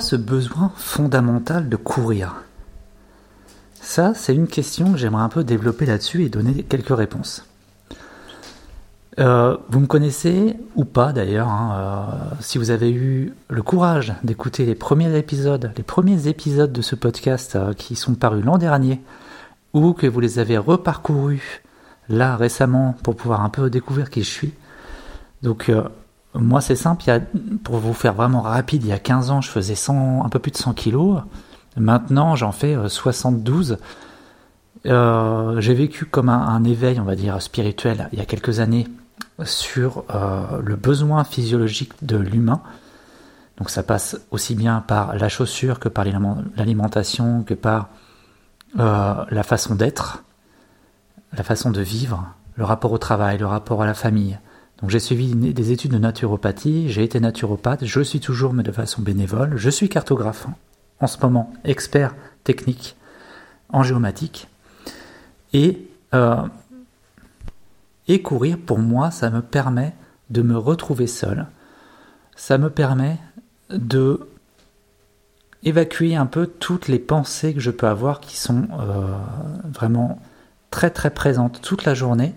Ce besoin fondamental de courir? Ça, c'est une question que j'aimerais un peu développer là-dessus et donner quelques réponses. Euh, vous me connaissez ou pas d'ailleurs, hein, euh, si vous avez eu le courage d'écouter les premiers épisodes, les premiers épisodes de ce podcast euh, qui sont parus l'an dernier, ou que vous les avez reparcourus là récemment pour pouvoir un peu découvrir qui je suis. Donc moi c'est simple, pour vous faire vraiment rapide, il y a 15 ans je faisais 100, un peu plus de 100 kilos, maintenant j'en fais 72. j'ai vécu comme un, éveil, on va dire, spirituel il y a quelques années sur euh, le besoin physiologique de l'humain. Donc ça passe aussi bien par la chaussure que par l'alimentation, que par euh, la façon d'être, la façon de vivre, le rapport au travail, le rapport à la famille. Donc j'ai suivi des études de naturopathie, j'ai été naturopathe, je suis toujours mais de façon bénévole, je suis cartographe en ce moment, expert technique en géomatique. Et euh, et courir, pour moi, ça me permet de me retrouver seul. Ça me permet de évacuer un peu toutes les pensées que je peux avoir qui sont euh, vraiment très très présentes toute la journée.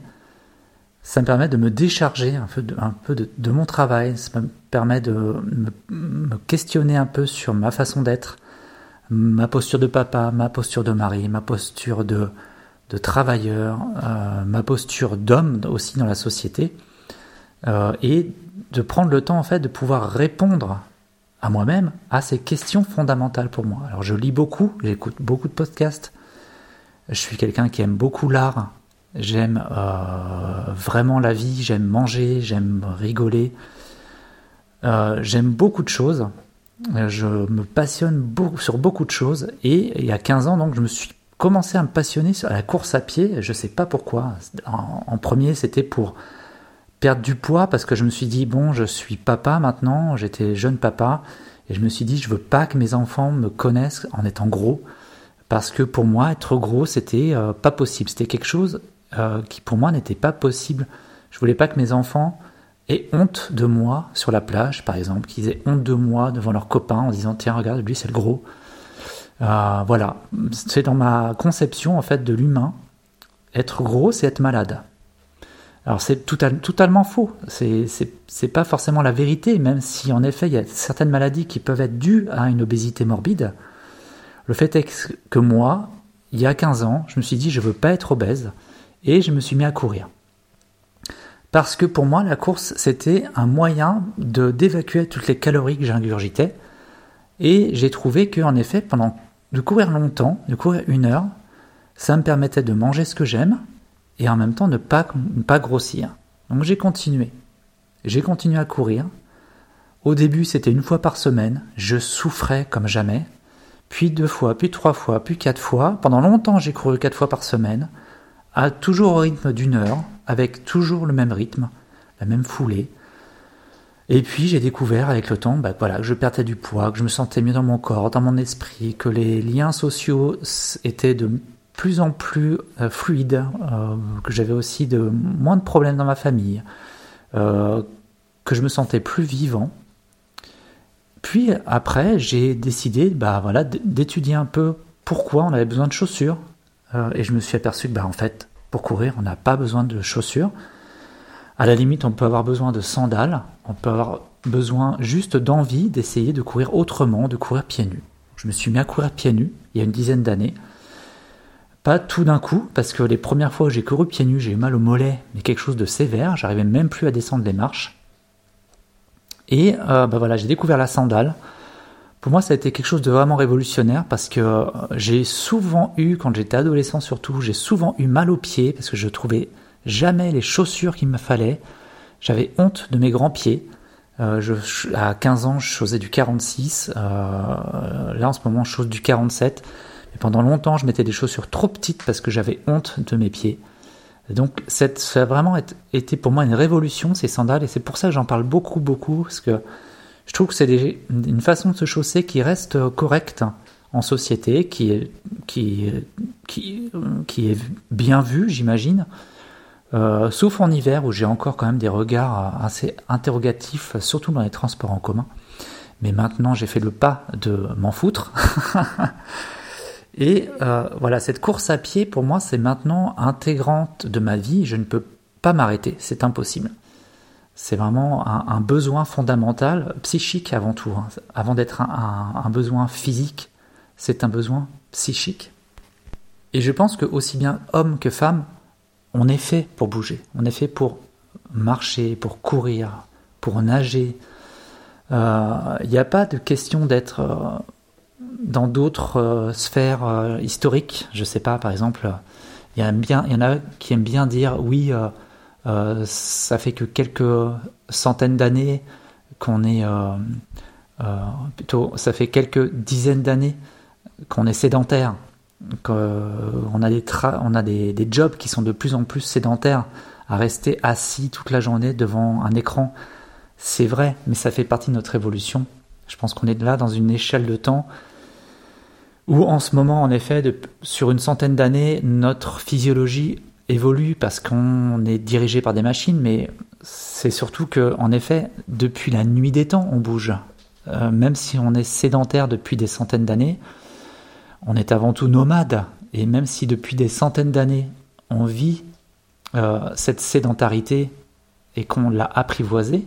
Ça me permet de me décharger un peu de, mon travail, ça me permet de me questionner un peu sur ma façon d'être, ma posture de papa, ma posture de mari, ma posture de, de travailleur, euh, ma posture d'homme aussi dans la société, euh, et de prendre le temps en fait de pouvoir répondre à moi-même à ces questions fondamentales pour moi. Alors je lis beaucoup, j'écoute beaucoup de podcasts, je suis quelqu'un qui aime beaucoup l'art, j'aime euh, vraiment la vie, j'aime manger, j'aime rigoler, j'aime beaucoup de choses, je me passionne sur beaucoup de choses, et il y a 15 ans donc je me suis commencé à me passionner à la course à pied. Je ne sais pas pourquoi. En, premier, c'était pour perdre du poids parce que je me suis dit bon, je suis papa maintenant. J'étais jeune papa et je me suis dit je veux pas que mes enfants me connaissent en étant gros parce que pour moi être gros c'était euh, pas possible. C'était quelque chose euh, qui pour moi n'était pas possible. Je voulais pas que mes enfants aient honte de moi sur la plage, par exemple, qu'ils aient honte de moi devant leurs copains en disant tiens regarde lui c'est le gros. Euh, voilà, c'est dans ma conception en fait de l'humain. Être gros, c'est être malade. Alors c'est totalement faux. C'est pas forcément la vérité, même si en effet il y a certaines maladies qui peuvent être dues à une obésité morbide. Le fait est que moi, il y a 15 ans, je me suis dit je veux pas être obèse et je me suis mis à courir. Parce que pour moi, la course, c'était un moyen d'évacuer toutes les calories que j'ingurgitais. Et j'ai trouvé qu'en effet, pendant de courir longtemps, de courir une heure, ça me permettait de manger ce que j'aime et en même temps de ne pas, pas grossir. Donc j'ai continué. J'ai continué à courir. Au début, c'était une fois par semaine. Je souffrais comme jamais. Puis deux fois, puis trois fois, puis quatre fois. Pendant longtemps, j'ai couru quatre fois par semaine, toujours au rythme d'une heure, avec toujours le même rythme, la même foulée. Et puis j'ai découvert avec le temps bah, voilà, que je perdais du poids, que je me sentais mieux dans mon corps, dans mon esprit, que les liens sociaux étaient de plus en plus euh, fluides, euh, que j'avais aussi de moins de problèmes dans ma famille, euh, que je me sentais plus vivant. Puis après, j'ai décidé bah, voilà, d'étudier un peu pourquoi on avait besoin de chaussures. et je me suis aperçu que bah, en fait, pour courir, on n'a pas besoin de chaussures. À la limite, on peut avoir besoin de sandales, on peut avoir besoin juste d'envie d'essayer de courir autrement, de courir pieds nus. Je me suis mis à courir pieds nus il y a une dizaine d'années. Pas tout d'un coup, parce que les premières fois où j'ai couru pieds nus, j'ai eu mal au mollet, mais quelque chose de sévère, j'arrivais même plus à descendre les marches. Et euh, bah voilà, j'ai découvert la sandale. Pour moi, ça a été quelque chose de vraiment révolutionnaire parce que euh, j'ai souvent eu, quand j'étais adolescent surtout, j'ai souvent eu mal aux pieds parce que je trouvais jamais les chaussures qu'il me fallait. J'avais honte de mes grands pieds. Euh, à 15 ans, je faisais du 46. Euh, là, en ce moment, je chose du 47. Mais pendant longtemps, je mettais des chaussures trop petites parce que j'avais honte de mes pieds. donc, ça a vraiment été pour moi une révolution, ces sandales. Et c'est pour ça que j'en parle beaucoup, beaucoup. Parce que je trouve que c'est une façon de se chausser qui reste correcte en société, qui est, bien vue, j'imagine. Euh, sauf en hiver où j'ai encore quand même des regards assez interrogatifs, surtout dans les transports en commun. mais maintenant j'ai fait le pas de m'en foutre. Et euh, voilà, cette course à pied, pour moi, c'est maintenant intégrante de ma vie. Je ne peux pas m'arrêter, c'est impossible. C'est vraiment un, besoin fondamental, psychique avant tout. Hein. Avant d'être un, besoin physique, c'est un besoin psychique. Et je pense que aussi bien homme que femme, on est fait pour bouger. On est fait pour marcher, pour courir, pour nager. Il euh, n'y a pas de question d'être euh, dans d'autres euh, sphères historiques. Je ne sais pas, par exemple, il y, y, en a qui aiment bien dire oui, ça fait que quelques centaines d'années qu'on est. plutôt, ça fait quelques dizaines d'années qu'on est sédentaire. Qu'on a, des, on a des, des jobs qui sont de plus en plus sédentaires à rester assis toute la journée devant un écran. C'est vrai, mais ça fait partie de notre évolution. Je pense qu'on est là dans une échelle de temps où en ce moment, en effet, sur une centaine d'années, notre physiologie évolue parce qu'on est dirigé par des machines, mais c'est surtout que, en effet, depuis la nuit des temps, on bouge. Euh, même si on est sédentaire depuis des centaines d'années, on est avant tout nomade. Et même si depuis des centaines d'années, on vit euh, cette sédentarité et qu'on l'a apprivoisée,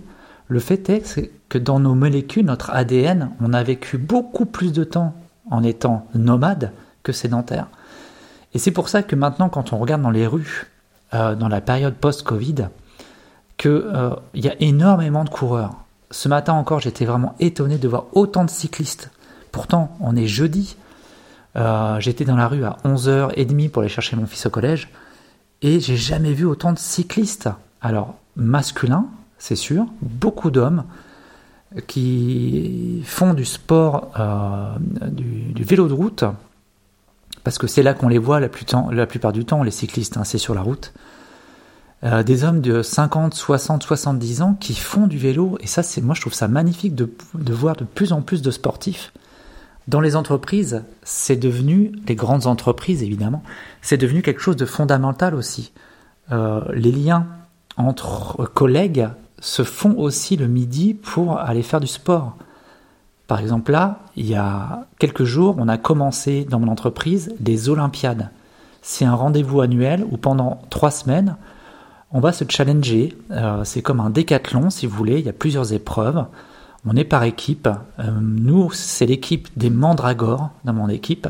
le fait est que dans nos molécules, notre ADN, on a vécu beaucoup plus de temps en étant nomade que sédentaire. Et c'est pour ça que maintenant, quand on regarde dans les rues, euh, dans la période post-Covid, qu'il euh, y a énormément de coureurs. Ce matin encore, j'étais vraiment étonné de voir autant de cyclistes. Pourtant, on est jeudi. j'étais dans la rue à 11h30 pour aller chercher mon fils au collège. Et j'ai jamais vu autant de cyclistes. Alors, masculins, c'est sûr, beaucoup d'hommes qui font du sport, euh, du, vélo de route, parce que c'est là qu'on les voit la, plupart du temps, les cyclistes, hein, c'est sur la route. Euh, des hommes de 50, 60, 70 ans qui font du vélo, et ça, c'est moi je trouve ça magnifique de, de voir de plus en plus de sportifs dans les entreprises, c'est devenu, les grandes entreprises évidemment, c'est devenu quelque chose de fondamental aussi. Euh, les liens entre collègues se font aussi le midi pour aller faire du sport. Par exemple là, il y a quelques jours, on a commencé dans mon entreprise des Olympiades. C'est un rendez-vous annuel où pendant trois semaines, on va se challenger. Euh, c'est comme un décathlon si vous voulez, il y a plusieurs épreuves. On est par équipe. Euh, nous, c'est l'équipe des Mandragores dans mon équipe.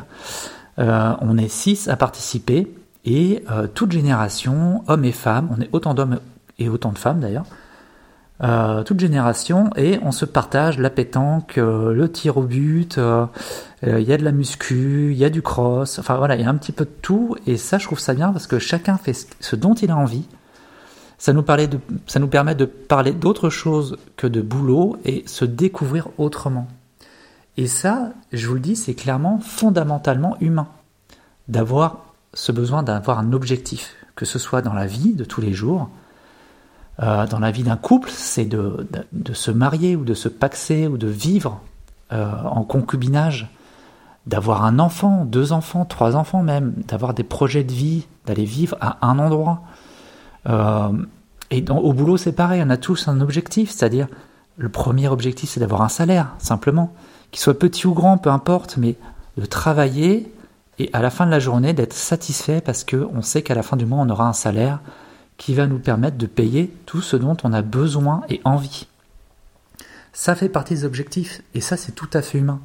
Euh, on est six à participer et toute génération, hommes et femmes, on est autant d'hommes et autant de femmes d'ailleurs, toute génération et on se partage la pétanque, le tir au but, il y a de la muscu, il y a du cross, enfin voilà, il y a un petit peu de tout et ça je trouve ça bien parce que chacun fait ce dont il a envie ça nous, ça nous permet de parler d'autre chose que de boulot et se découvrir autrement. Et ça, je vous le dis, c'est clairement fondamentalement humain d'avoir ce besoin d'avoir un objectif, que ce soit dans la vie de tous les jours, euh, dans la vie d'un couple, c'est de, de, se marier ou de se paxer ou de vivre euh, en concubinage, d'avoir un enfant, deux enfants, trois enfants même, d'avoir des projets de vie, d'aller vivre à un endroit, euh, et au boulot, c'est pareil, on a tous un objectif, c'est-à-dire le premier objectif, c'est d'avoir un salaire, simplement, qu'il soit petit ou grand, peu importe, mais de travailler et à la fin de la journée d'être satisfait parce qu'on sait qu'à la fin du mois, on aura un salaire qui va nous permettre de payer tout ce dont on a besoin et envie. Ça fait partie des objectifs et ça, c'est tout à fait humain.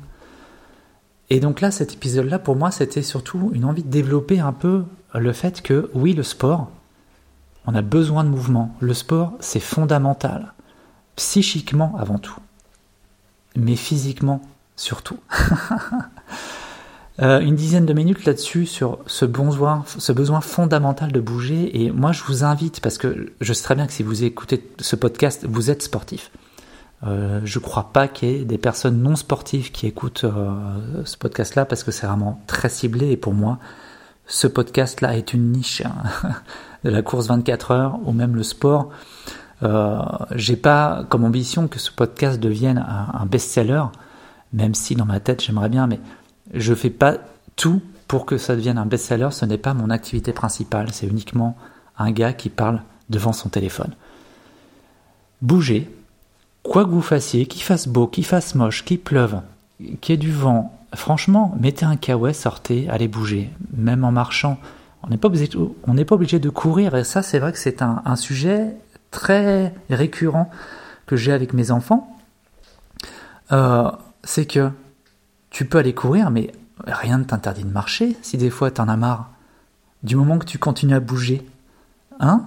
Et donc là, cet épisode-là, pour moi, c'était surtout une envie de développer un peu le fait que, oui, le sport, on a besoin de mouvement. Le sport, c'est fondamental. Psychiquement avant tout. Mais physiquement surtout. Euh, une dizaine de minutes là-dessus sur ce besoin, ce besoin fondamental de bouger. Et moi, je vous invite, parce que je sais très bien que si vous écoutez ce podcast, vous êtes sportif. Euh, je crois pas qu'il y ait des personnes non sportives qui écoutent euh, ce podcast-là parce que c'est vraiment très ciblé. Et pour moi, ce podcast-là est une niche. Hein. de la course 24 heures ou même le sport. Euh, j'ai pas comme ambition que ce podcast devienne un, best-seller, même si dans ma tête j'aimerais bien, mais je fais pas tout pour que ça devienne un best-seller. Ce n'est pas mon activité principale, c'est uniquement un gars qui parle devant son téléphone. Bougez, quoi que vous fassiez, qu'il fasse beau, qu'il fasse moche, qu'il pleuve, qu'il y ait du vent, franchement, mettez un kawaii, sortez, allez bouger, même en marchant. On n'est pas obligé, on n'est pas obligé de courir, et ça, c'est vrai que c'est un, sujet très récurrent que j'ai avec mes enfants. Euh, c'est que tu peux aller courir, mais rien ne t'interdit de marcher. Si des fois tu en as marre, du moment que tu continues à bouger, hein,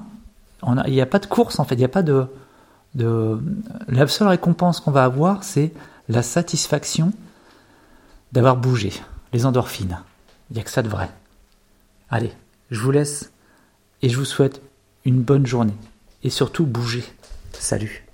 il n'y a pas de course en fait, il n'y a pas de, de. La seule récompense qu'on va avoir, c'est la satisfaction d'avoir bougé, les endorphines. Il n'y a que ça de vrai. Allez, je vous laisse et je vous souhaite une bonne journée. Et surtout, bougez. Salut